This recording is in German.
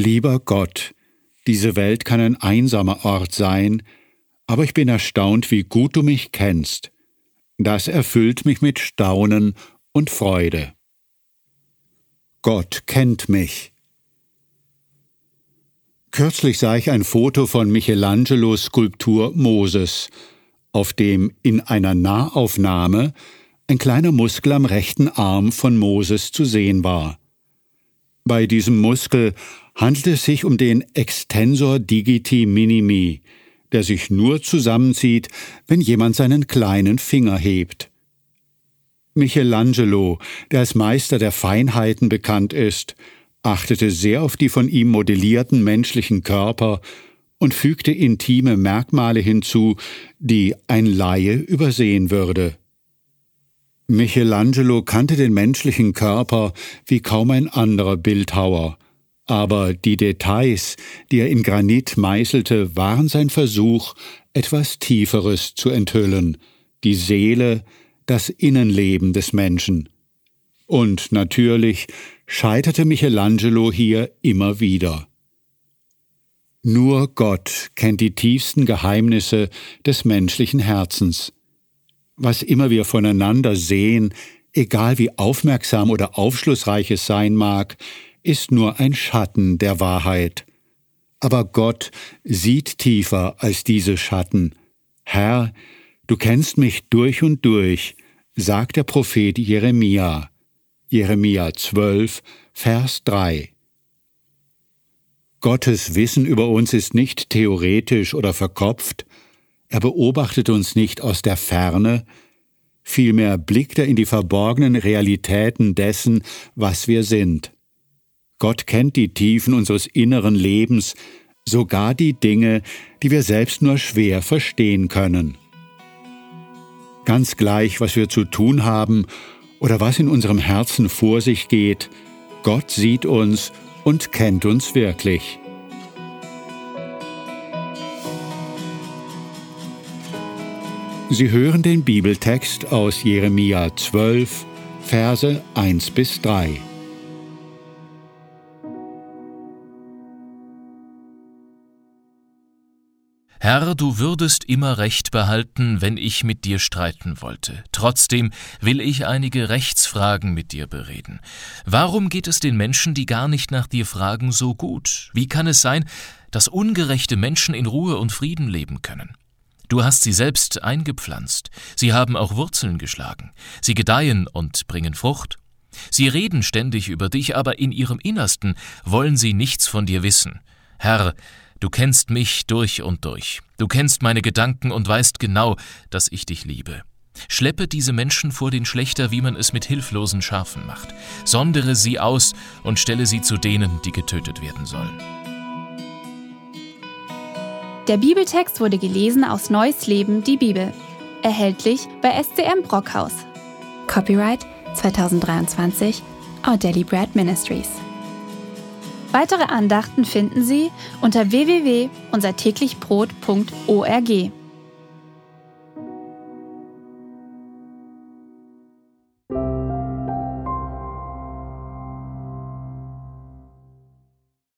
Lieber Gott, diese Welt kann ein einsamer Ort sein, aber ich bin erstaunt, wie gut du mich kennst. Das erfüllt mich mit Staunen und Freude. Gott kennt mich. Kürzlich sah ich ein Foto von Michelangelos Skulptur Moses, auf dem in einer Nahaufnahme ein kleiner Muskel am rechten Arm von Moses zu sehen war. Bei diesem Muskel handelt es sich um den Extensor digiti minimi, der sich nur zusammenzieht, wenn jemand seinen kleinen Finger hebt. Michelangelo, der als Meister der Feinheiten bekannt ist, achtete sehr auf die von ihm modellierten menschlichen Körper und fügte intime Merkmale hinzu, die ein Laie übersehen würde. Michelangelo kannte den menschlichen Körper wie kaum ein anderer Bildhauer, aber die Details, die er in Granit meißelte, waren sein Versuch, etwas Tieferes zu enthüllen, die Seele, das Innenleben des Menschen. Und natürlich scheiterte Michelangelo hier immer wieder. Nur Gott kennt die tiefsten Geheimnisse des menschlichen Herzens. Was immer wir voneinander sehen, egal wie aufmerksam oder aufschlussreich es sein mag, ist nur ein Schatten der Wahrheit. Aber Gott sieht tiefer als diese Schatten. Herr, du kennst mich durch und durch, sagt der Prophet Jeremia. Jeremia 12, Vers 3. Gottes Wissen über uns ist nicht theoretisch oder verkopft, er beobachtet uns nicht aus der Ferne, vielmehr blickt er in die verborgenen Realitäten dessen, was wir sind. Gott kennt die Tiefen unseres inneren Lebens, sogar die Dinge, die wir selbst nur schwer verstehen können. Ganz gleich, was wir zu tun haben oder was in unserem Herzen vor sich geht, Gott sieht uns und kennt uns wirklich. Sie hören den Bibeltext aus Jeremia 12, Verse 1 bis 3. Herr, du würdest immer Recht behalten, wenn ich mit dir streiten wollte. Trotzdem will ich einige Rechtsfragen mit dir bereden. Warum geht es den Menschen, die gar nicht nach dir fragen, so gut? Wie kann es sein, dass ungerechte Menschen in Ruhe und Frieden leben können? Du hast sie selbst eingepflanzt, sie haben auch Wurzeln geschlagen, sie gedeihen und bringen Frucht. Sie reden ständig über dich, aber in ihrem Innersten wollen sie nichts von dir wissen. Herr, Du kennst mich durch und durch. Du kennst meine Gedanken und weißt genau, dass ich dich liebe. Schleppe diese Menschen vor den Schlechter, wie man es mit hilflosen Schafen macht. Sondere sie aus und stelle sie zu denen, die getötet werden sollen. Der Bibeltext wurde gelesen aus Neues Leben, die Bibel. Erhältlich bei SCM Brockhaus. Copyright 2023 Our Daily Bread Ministries. Weitere Andachten finden Sie unter www.unsertäglichbrot.org.